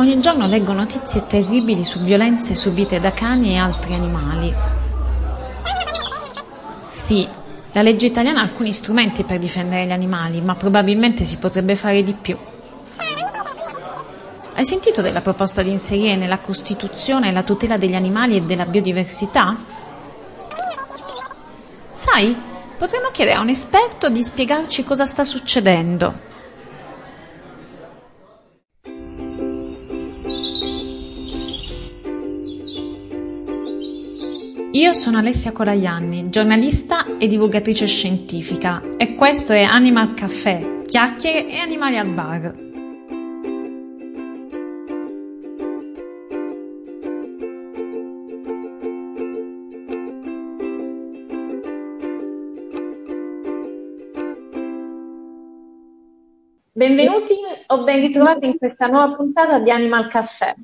Ogni giorno leggo notizie terribili su violenze subite da cani e altri animali. Sì, la legge italiana ha alcuni strumenti per difendere gli animali, ma probabilmente si potrebbe fare di più. Hai sentito della proposta di inserire nella Costituzione la tutela degli animali e della biodiversità? Sai, potremmo chiedere a un esperto di spiegarci cosa sta succedendo. Io sono Alessia Colaianni, giornalista e divulgatrice scientifica e questo è Animal Café, chiacchiere e animali al bar. Benvenuti o ben ritrovati in questa nuova puntata di Animal Café.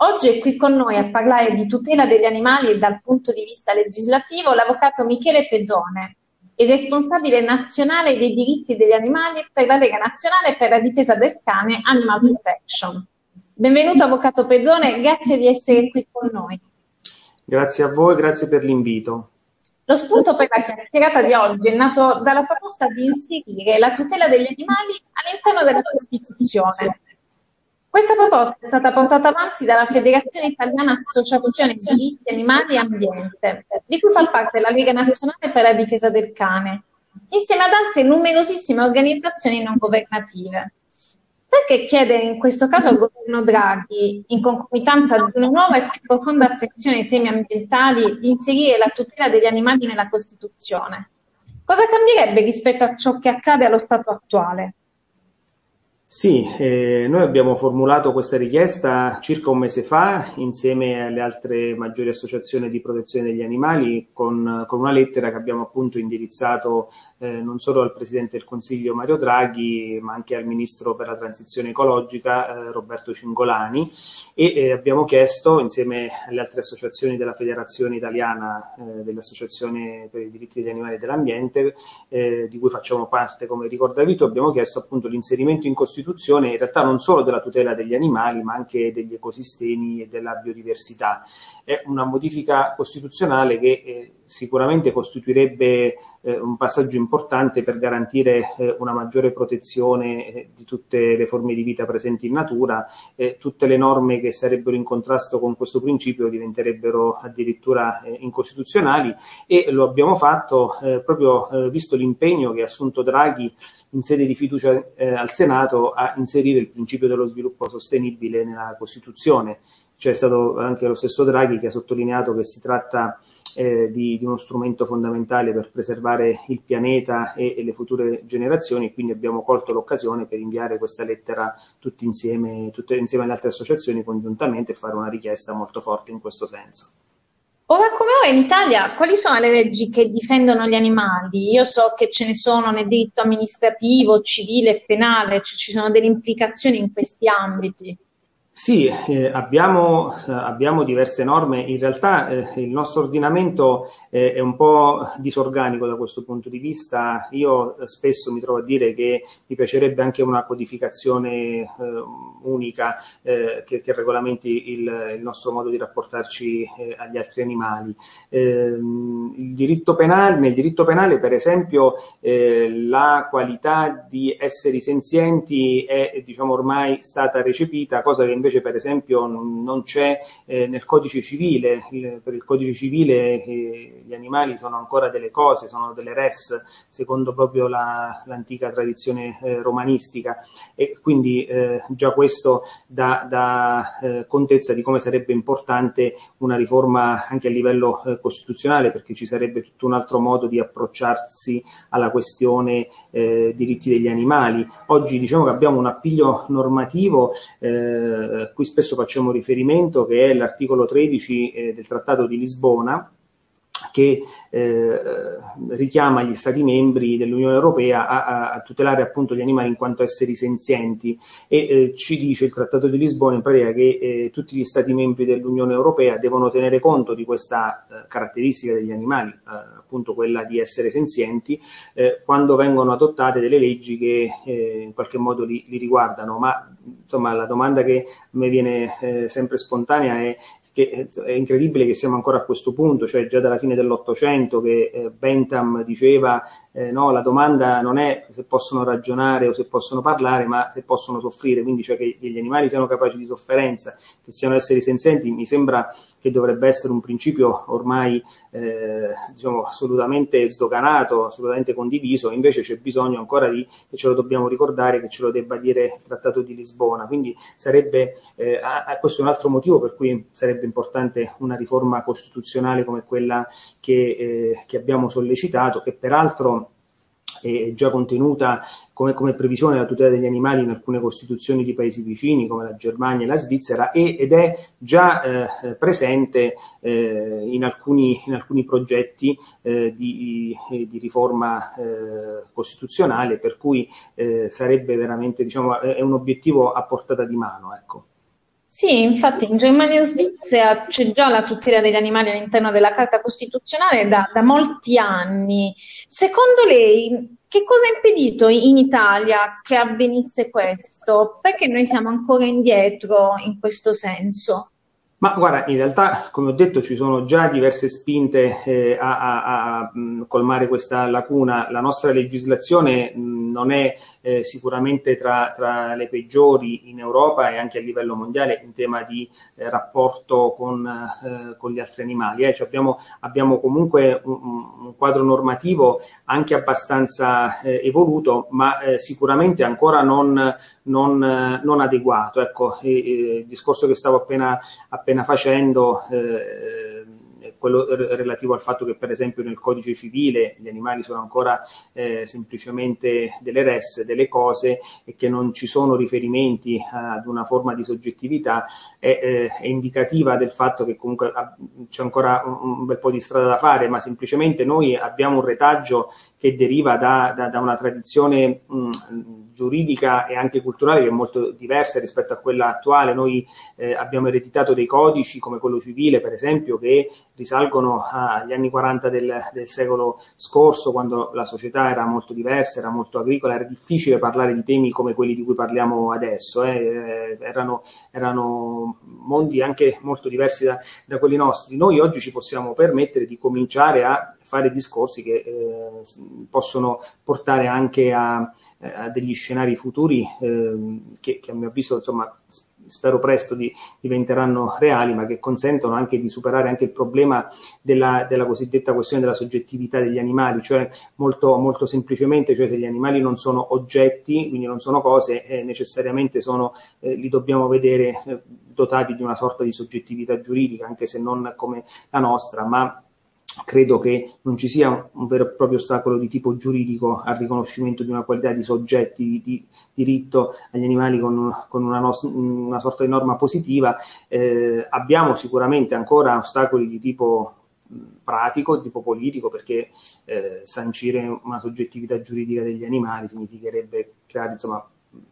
Oggi è qui con noi a parlare di tutela degli animali dal punto di vista legislativo l'avvocato Michele Pezzone, il responsabile nazionale dei diritti degli animali per la Lega Nazionale per la difesa del cane Animal Protection. Benvenuto Avvocato Pezzone, grazie di essere qui con noi. Grazie a voi, grazie per l'invito. Lo spunto per la chiacchierata di oggi è nato dalla proposta di inserire la tutela degli animali all'interno della Costituzione questa proposta è stata portata avanti dalla Federazione Italiana Associazione Diritti Animali e Ambiente, di cui fa parte la Lega Nazionale per la Difesa del Cane, insieme ad altre numerosissime organizzazioni non governative. Perché chiedere in questo caso al governo Draghi, in concomitanza di una nuova e più profonda attenzione ai temi ambientali, di inserire la tutela degli animali nella Costituzione? Cosa cambierebbe rispetto a ciò che accade allo stato attuale? Sì, eh, noi abbiamo formulato questa richiesta circa un mese fa insieme alle altre maggiori associazioni di protezione degli animali con, con una lettera che abbiamo appunto indirizzato eh, non solo al Presidente del Consiglio Mario Draghi, ma anche al Ministro per la Transizione Ecologica eh, Roberto Cingolani. E eh, abbiamo chiesto insieme alle altre associazioni della Federazione Italiana eh, dell'Associazione per i diritti degli animali e dell'ambiente, eh, di cui facciamo parte come ricordavi tu, abbiamo chiesto appunto l'inserimento in Costituzione in realtà non solo della tutela degli animali, ma anche degli ecosistemi e della biodiversità. È una modifica costituzionale che eh, sicuramente costituirebbe eh, un passaggio importante per garantire eh, una maggiore protezione eh, di tutte le forme di vita presenti in natura. tutte le norme che sarebbero in contrasto con questo principio diventerebbero addirittura eh, incostituzionali e lo abbiamo fatto eh, proprio eh, visto l'impegno che ha assunto Draghi in sede di fiducia al Senato a inserire il principio dello sviluppo sostenibile nella Costituzione. C'è stato anche lo stesso Draghi che ha sottolineato che si tratta eh, di, di, uno strumento fondamentale per preservare il pianeta e, e le future generazioni, quindi abbiamo colto l'occasione per inviare questa lettera tutti insieme, tutte insieme alle altre associazioni congiuntamente e fare una richiesta molto forte in questo senso. Ora come ora in Italia quali sono le leggi che difendono gli animali? Io so che ce ne sono nel diritto amministrativo, civile e penale, cioè ci sono delle implicazioni in questi ambiti. Sì, eh, abbiamo, eh, abbiamo, diverse norme. In realtà eh, il nostro ordinamento eh, è un po' disorganico da questo punto di vista. Io eh, spesso mi trovo a dire che mi piacerebbe anche una codificazione eh, unica che, che, regolamenti il, il, nostro modo di rapportarci agli altri animali. Ehm, diritto penale, nel diritto penale, per esempio, la qualità di esseri senzienti è diciamo, ormai stata recepita, cosa che invece invece per esempio non, c'è eh, nel codice civile, il, per il codice civile eh, gli animali sono ancora delle cose, sono delle res, secondo proprio la, l'antica tradizione eh, romanistica e quindi eh, già questo dà, dà eh, contezza di come sarebbe importante una riforma anche a livello eh, costituzionale perché ci sarebbe tutto un altro modo di approcciarsi alla questione diritti degli animali. Oggi diciamo che abbiamo un appiglio normativo eh, a cui spesso facciamo riferimento, che è l'articolo 13 eh, del Trattato di Lisbona, che eh, richiama gli Stati membri dell'Unione Europea a, a, tutelare appunto gli animali in quanto esseri senzienti e eh, ci dice il Trattato di Lisbona in pratica che eh, tutti gli Stati membri dell'Unione Europea devono tenere conto di questa eh, caratteristica degli animali, eh, appunto quella di essere senzienti, eh, quando vengono adottate delle leggi che in qualche modo li, li, riguardano. Ma insomma la domanda che me viene sempre spontanea è che è incredibile che siamo ancora a questo punto, cioè già dalla fine dell'Ottocento che eh, Bentham diceva eh, no, la domanda non è se possono ragionare o se possono parlare, ma se possono soffrire, quindi cioè che gli animali siano capaci di sofferenza, che siano esseri senzienti, mi sembra che dovrebbe essere un principio ormai eh, diciamo, assolutamente sdoganato, assolutamente condiviso, invece c'è bisogno ancora di, che ce lo dobbiamo ricordare, che ce lo debba dire il Trattato di Lisbona, quindi sarebbe, eh, questo è un altro motivo per cui sarebbe importante una riforma costituzionale come quella che, eh, che abbiamo sollecitato, che peraltro è già contenuta come, come, previsione della tutela degli animali in alcune costituzioni di paesi vicini come la Germania e la Svizzera e, ed è già eh, presente eh, in, alcuni, in, alcuni, progetti eh, di, di, riforma eh, costituzionale per cui eh, sarebbe veramente diciamo, è un obiettivo a portata di mano. Ecco. Sì, infatti in Germania e Svizzera c'è già la tutela degli animali all'interno della Carta Costituzionale da, da molti anni. Secondo lei, che cosa ha impedito in Italia che avvenisse questo? Perché noi siamo ancora indietro in questo senso? Ma guarda, in realtà, come ho detto, ci sono già diverse spinte eh, a, a, a, colmare questa lacuna. La nostra legislazione non è eh, sicuramente tra, tra, le peggiori in Europa e anche a livello mondiale in tema di eh, rapporto con, eh, con, gli altri animali. Eh. Cioè abbiamo, abbiamo, comunque un, un, quadro normativo anche abbastanza eh, evoluto, ma sicuramente ancora non, non, non adeguato. Ecco, e, e il discorso che stavo appena, appena facendo, quello relativo al fatto che per esempio nel codice civile gli animali sono ancora eh, semplicemente delle res, delle cose e che non ci sono riferimenti ad una forma di soggettività è, eh, è indicativa del fatto che comunque c'è ancora un, bel po' di strada da fare, ma semplicemente noi abbiamo un retaggio che deriva da, da, da una tradizione mh, giuridica e anche culturale che è molto diversa rispetto a quella attuale. Noi eh, abbiamo ereditato dei codici come quello civile, per esempio, che risalgono agli anni 40 del, del secolo scorso, quando la società era molto diversa, era molto agricola, era difficile parlare di temi come quelli di cui parliamo adesso. Eh. eh erano, erano, mondi anche molto diversi da, da quelli nostri. Noi oggi ci possiamo permettere di cominciare a fare discorsi che eh, possono portare anche a, eh, a degli scenari futuri eh, che, che, a mio avviso insomma spero presto di, diventeranno reali, ma che consentono anche di superare anche il problema della, della cosiddetta questione della soggettività degli animali, cioè molto, molto, semplicemente, cioè se gli animali non sono oggetti, quindi non sono cose, eh, necessariamente sono, eh, li dobbiamo vedere eh, dotati di una sorta di soggettività giuridica, anche se non come la nostra, ma credo che non ci sia un vero e proprio ostacolo di tipo giuridico al riconoscimento di una qualità di soggetti di, di diritto agli animali con, con una, no, una, sorta di norma positiva. Eh, abbiamo sicuramente ancora ostacoli di tipo pratico, di tipo politico, perché eh, sancire una soggettività giuridica degli animali significherebbe creare insomma,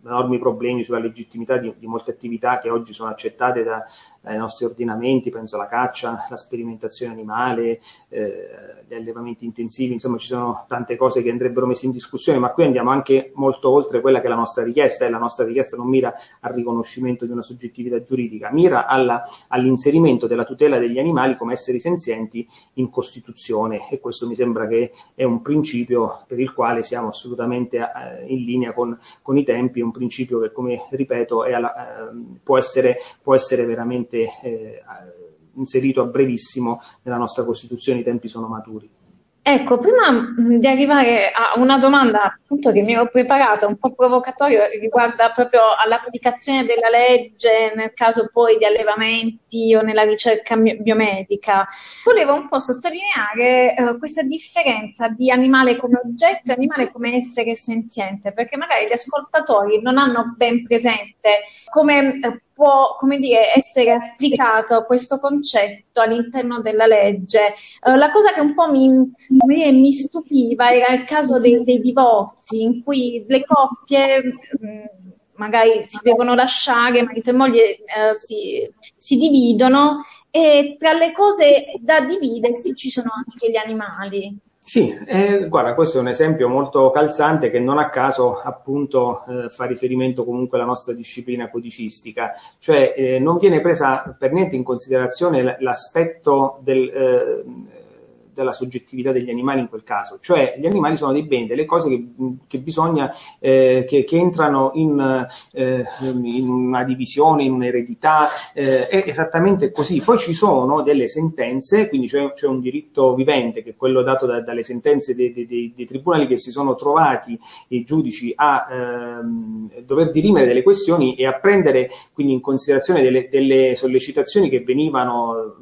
enormi problemi sulla legittimità di, di, molte attività che oggi sono accettate da, dai nostri ordinamenti, penso alla caccia, la sperimentazione animale, eh, gli allevamenti intensivi, insomma ci sono tante cose che andrebbero messe in discussione, ma qui andiamo anche molto oltre quella che è la nostra richiesta e la nostra richiesta non mira al riconoscimento di una soggettività giuridica, mira all'inserimento della tutela degli animali come esseri senzienti in Costituzione e questo mi sembra che è un principio per il quale siamo assolutamente eh, in linea con, con i tempi un principio che, come ripeto, alla, eh, può, essere, può, essere, veramente eh, inserito a brevissimo nella nostra Costituzione, i tempi sono maturi. Ecco, prima di arrivare a una domanda appunto che mi ero preparata, un po' provocatoria, riguarda proprio all'applicazione della legge nel caso poi di allevamenti o nella ricerca biomedica, volevo un po' sottolineare eh, questa differenza di animale come oggetto e animale come essere senziente, perché magari gli ascoltatori non hanno ben presente come eh, può, come dire, essere applicato questo concetto all'interno della legge. Uh, la cosa che un po' mi, mi, mi stupiva era il caso dei, dei, divorzi, in cui le coppie mh, mm, magari si devono lasciare, marito e moglie uh, si, si dividono e tra le cose da dividersi ci sono anche gli animali. Sì, eh, guarda, questo è un esempio molto calzante che non a caso appunto eh, fa riferimento comunque alla nostra disciplina codicistica, cioè eh, non viene presa per niente in considerazione l'aspetto del eh, della soggettività degli animali in quel caso, cioè gli animali sono dei beni, delle cose che, che bisogna, eh, che, che, entrano in, eh, in, una divisione, in un'eredità, eh, è esattamente così. Poi ci sono delle sentenze, quindi c'è, c'è un diritto vivente che è quello dato da, dalle sentenze dei, dei, dei, dei, tribunali che si sono trovati i giudici a ehm, dover dirimere delle questioni e a prendere quindi in considerazione delle, delle sollecitazioni che venivano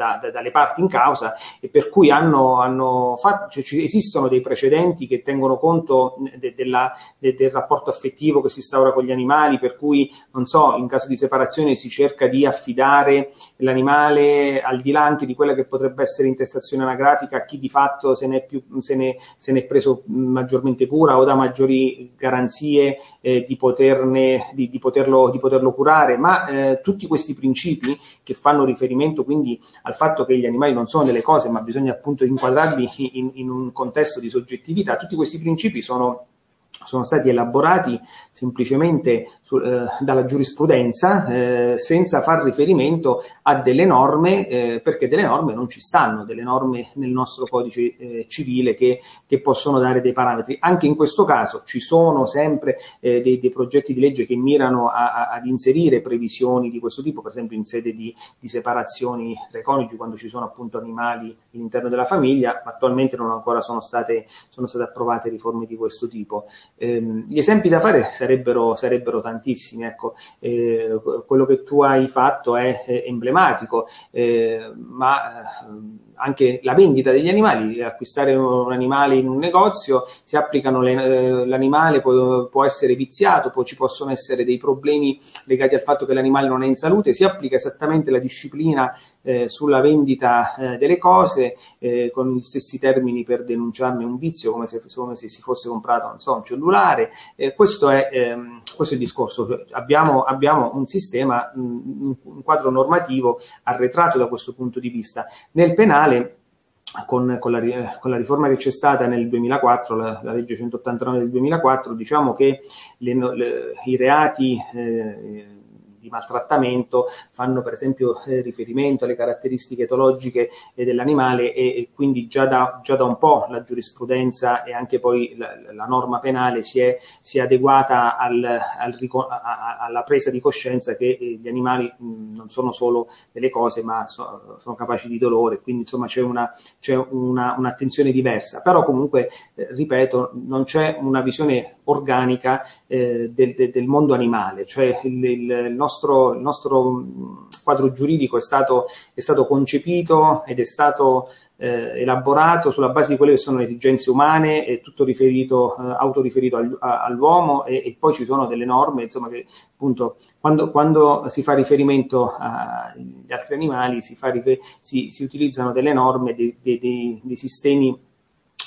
da, da, dalle parti in causa e per cui hanno, hanno fatto, cioè, esistono dei precedenti che tengono conto de, della, de, del rapporto affettivo che si instaura con gli animali, per cui, non so, in caso di separazione si cerca di affidare l'animale al di là anche di quella che potrebbe essere intestazione anagrafica chi di fatto se ne è, più, se ne, se ne è preso maggiormente cura o da maggiori garanzie eh, di, poterne, di, di, poterlo, di poterlo curare, ma eh, tutti questi principi che fanno riferimento quindi al fatto che gli animali non sono delle cose, ma bisogna appunto inquadrarli in, in un contesto di soggettività, tutti questi principi sono sono stati elaborati semplicemente su, eh, dalla giurisprudenza eh, senza far riferimento a delle norme, eh, perché delle norme non ci stanno, delle norme nel nostro codice eh, civile che, che, possono dare dei parametri. Anche in questo caso ci sono sempre eh, dei, dei, progetti di legge che mirano a, a, ad inserire previsioni di questo tipo, per esempio in sede di, di separazioni tra i coniugi, quando ci sono appunto animali all'interno della famiglia, ma attualmente non ancora sono state, sono state approvate riforme di questo tipo. Ehm, gli esempi da fare sarebbero, sarebbero tantissimi, ecco. eh, quello che tu hai fatto è, è emblematico, eh, ma eh, anche la vendita degli animali, acquistare un animale in un negozio, si applicano eh, l'animale può, può, essere viziato, poi ci possono essere dei problemi legati al fatto che l'animale non è in salute, si applica esattamente la disciplina eh, sulla vendita eh, delle cose eh, con gli stessi termini per denunciarne un vizio come se, come se si fosse comprato non so, un cellulare. questo, è, ehm, questo è il discorso. Abbiamo, abbiamo, un sistema, un, un quadro normativo arretrato da questo punto di vista. Nel penale con, con, la, con, la, riforma che c'è stata nel 2004, la, la, legge 189 del 2004, diciamo che le, le, i reati eh, di maltrattamento fanno per esempio eh, riferimento alle caratteristiche etologiche eh, dell'animale e, e, quindi già da, già da, un po' la giurisprudenza e anche poi la, la norma penale si è, si è adeguata al, al, a, alla presa di coscienza che eh, gli animali mh, non sono solo delle cose ma so, sono capaci di dolore, quindi insomma c'è, una, c'è una, un'attenzione diversa, però comunque eh, ripeto non c'è una visione organica eh, del, del, mondo animale, cioè il, il, nostro, il, nostro, quadro giuridico è stato, è stato concepito ed è stato eh, elaborato sulla base di quelle che sono le esigenze umane, è tutto riferito, eh, autoriferito al, a, all'uomo e, e, poi ci sono delle norme, insomma, che appunto quando, quando si fa riferimento agli altri animali si, fa, si, si utilizzano delle norme, dei, dei, dei, dei sistemi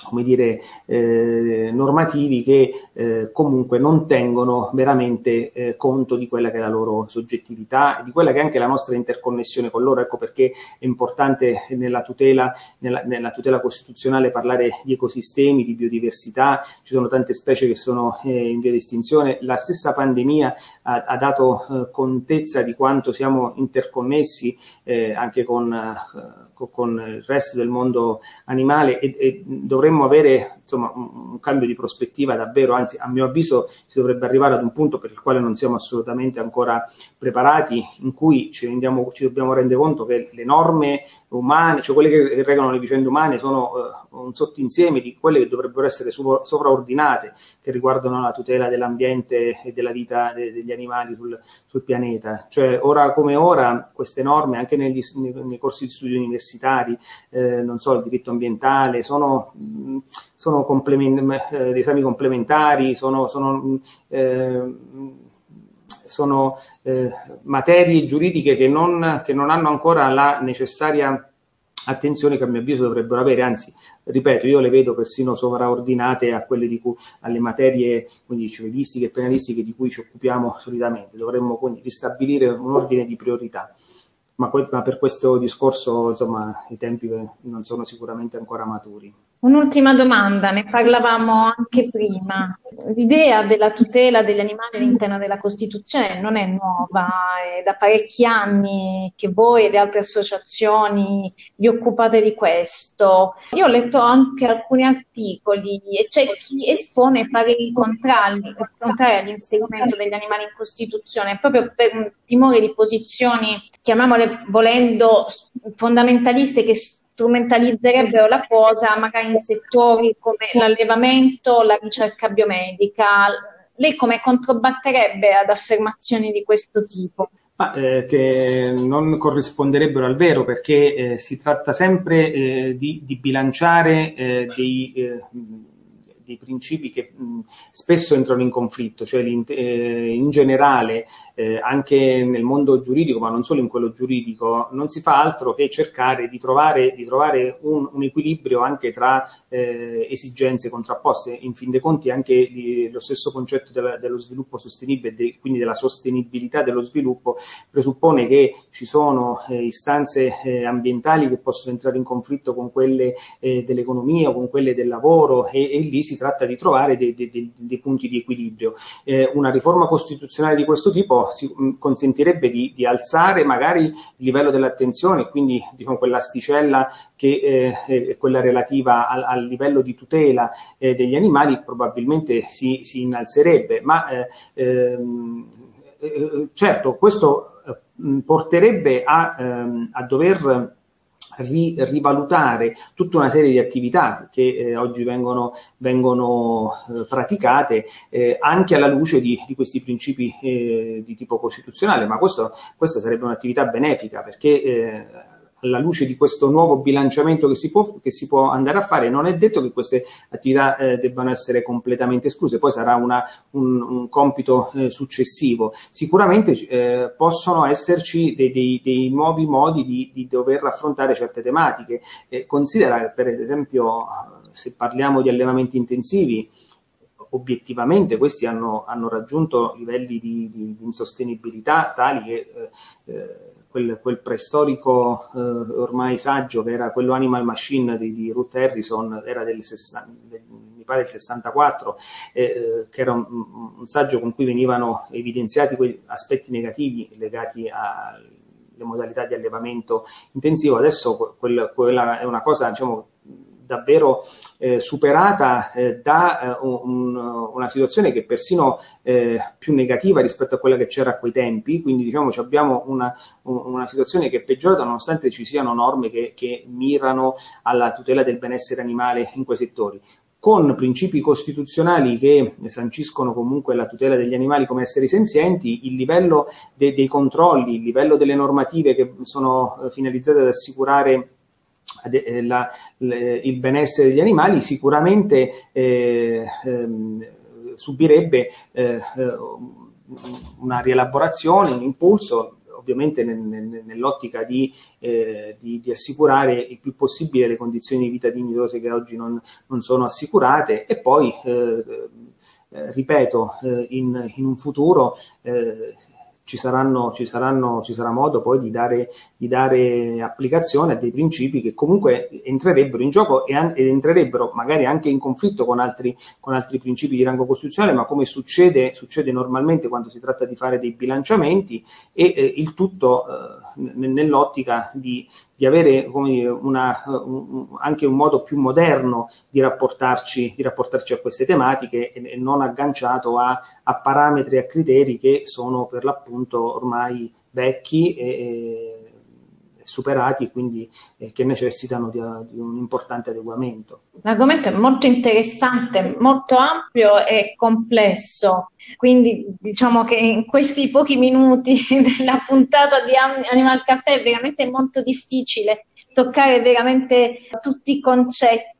come dire, eh, normativi che eh, comunque non tengono veramente eh, conto di quella che è la loro soggettività e di quella che è anche la nostra interconnessione con loro. Ecco perché è importante nella tutela, nella, nella tutela costituzionale parlare di ecosistemi, di biodiversità, ci sono tante specie che sono eh, in via di estinzione. La stessa pandemia ha, ha dato eh, contezza di quanto siamo interconnessi eh, anche con con il resto del mondo animale e, e dovremmo avere insomma, un, cambio di prospettiva davvero, anzi a mio avviso si dovrebbe arrivare ad un punto per il quale non siamo assolutamente ancora preparati, in cui ci, rendiamo, ci dobbiamo rendere conto che le norme umane, cioè quelle che regolano le vicende umane, sono uh, un sottinsieme di quelle che dovrebbero essere sovraordinate, che riguardano la tutela dell'ambiente e della vita de, degli animali sul, sul, pianeta. Cioè ora come ora queste norme, anche negli, nei, nei corsi di studio universitari, eh, non so, il diritto ambientale, sono... Mh, sono complement- eh, esami complementari, sono, sono eh, sono eh, materie giuridiche che non, che non hanno ancora la necessaria attenzione che a mio avviso dovrebbero avere, anzi, ripeto, io le vedo persino sovraordinate a quelle di cui, alle materie quindi civilistiche e penalistiche di cui ci occupiamo solitamente. Dovremmo quindi ristabilire un ordine di priorità. Ma, ma per questo discorso, insomma, i tempi non sono sicuramente ancora maturi. Un'ultima domanda, ne parlavamo anche prima. L'idea della tutela degli animali all'interno della Costituzione non è nuova, è da parecchi anni che voi e le altre associazioni vi occupate di questo. Io ho letto anche alcuni articoli e c'è chi espone pareri contrari, contrari all'inserimento degli animali in Costituzione proprio per un timore di posizioni, chiamiamole volendo, fondamentaliste che strumentalizzerebbero la cosa magari in settori come l'allevamento, la ricerca biomedica. Lei come controbatterebbe ad affermazioni di questo tipo? Ma, eh, che non corrisponderebbero al vero perché eh, si tratta sempre eh, di, di, bilanciare eh, dei eh, dei principi che mh, spesso entrano in conflitto, cioè eh, in generale eh, anche nel mondo giuridico, ma non solo in quello giuridico, non si fa altro che cercare di trovare, di trovare un, un, equilibrio anche tra eh, esigenze contrapposte. In fin dei conti anche di, lo stesso concetto della, dello sviluppo sostenibile, de, quindi della sostenibilità dello sviluppo, presuppone che ci sono eh, istanze eh, ambientali che possono entrare in conflitto con quelle eh, dell'economia o con quelle del lavoro e, e lì si tratta di trovare dei, dei, dei punti di equilibrio. Eh, una riforma costituzionale di questo tipo si, mh, consentirebbe di, di, alzare magari il livello dell'attenzione, quindi diciamo, quell'asticella che eh, quella relativa al, al, livello di tutela eh, degli animali probabilmente si, si innalzerebbe, ma eh, ehm, eh, certo questo eh, porterebbe a, ehm, a dover ri, rivalutare tutta una serie di attività che eh, oggi vengono, vengono eh, praticate eh, anche alla luce di, di questi principi eh, di tipo costituzionale, ma questo, questa sarebbe un'attività benefica perché eh, alla luce di questo nuovo bilanciamento che si può, che si può andare a fare, non è detto che queste attività eh, debbano essere completamente escluse, poi sarà una, un, un, compito eh, successivo. Sicuramente eh, possono esserci dei, dei, dei, nuovi modi di, di, dover affrontare certe tematiche. considera che per esempio se parliamo di allevamenti intensivi, obiettivamente questi hanno, hanno raggiunto livelli di, di, di, insostenibilità tali che eh, eh quel, quel preistorico eh, ormai saggio che era quello Animal Machine di, di Ruth Harrison, era del, 60, del mi pare del 64, eh, eh, che era un, un, saggio con cui venivano evidenziati quegli aspetti negativi legati alle modalità di allevamento intensivo. Adesso quel, quella è una cosa, diciamo, davvero eh, superata eh, da eh, un, una situazione che è persino eh, più negativa rispetto a quella che c'era a quei tempi, quindi diciamo abbiamo una, una situazione che è peggiorata nonostante ci siano norme che, che mirano alla tutela del benessere animale in quei settori. Con principi costituzionali che sanciscono comunque la tutela degli animali come esseri senzienti, il livello de dei controlli, il livello delle normative che sono eh, finalizzate ad assicurare la, le, il benessere degli animali sicuramente eh, ehm, subirebbe eh, una rielaborazione, un impulso ovviamente nel, nel, nell'ottica di, eh, di, di, assicurare il più possibile le condizioni di vita dignitose che oggi non, non sono assicurate e poi, eh, eh, ripeto, in, in, un futuro ci, saranno, ci, saranno, ci sarà modo poi di dare, di dare, applicazione a dei principi che comunque entrerebbero in gioco e, ed entrerebbero magari anche in conflitto con altri, con altri principi di rango costituzionale, ma come succede, succede, normalmente quando si tratta di fare dei bilanciamenti e eh, il tutto eh, nell'ottica di, di avere dire, una, un, anche un modo più moderno di rapportarci, di rapportarci a queste tematiche e, e non agganciato a, a, parametri e a criteri che sono per l'appunto ormai vecchi e, e superati e quindi eh, che necessitano di, di, un importante adeguamento. L'argomento è molto interessante, molto ampio e complesso, quindi diciamo che in questi pochi minuti della puntata di Animal Café è veramente molto difficile toccare veramente tutti i concetti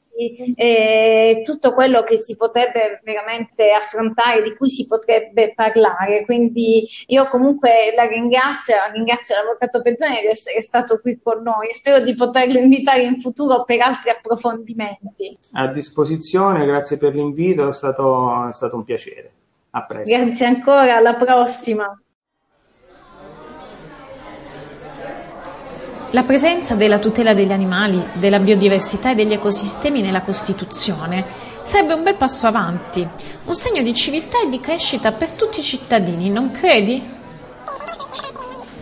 eh, tutto quello che si potrebbe veramente affrontare, di cui si potrebbe parlare. Quindi io comunque la ringrazio, ringrazio l'Avvocato Pezzoni di essere stato qui con noi e spero di poterlo invitare in futuro per altri approfondimenti. A disposizione, grazie per l'invito, è stato, è stato un piacere. A presto. Grazie ancora, alla prossima. La presenza della tutela degli animali, della biodiversità e degli ecosistemi nella Costituzione sarebbe un bel passo avanti, un segno di civiltà e di crescita per tutti i cittadini, non credi?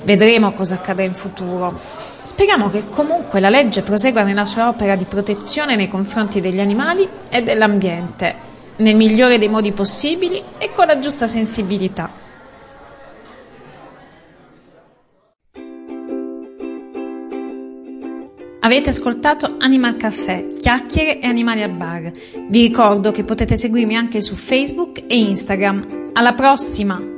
Vedremo cosa accadrà in futuro. Speriamo che comunque la legge prosegua nella sua opera di protezione nei confronti degli animali e dell'ambiente, nel migliore dei modi possibili e con la giusta sensibilità. Avete ascoltato Animal Caffè, chiacchiere e animali al bar. Vi ricordo che potete seguirmi anche su Facebook e Instagram. Alla prossima!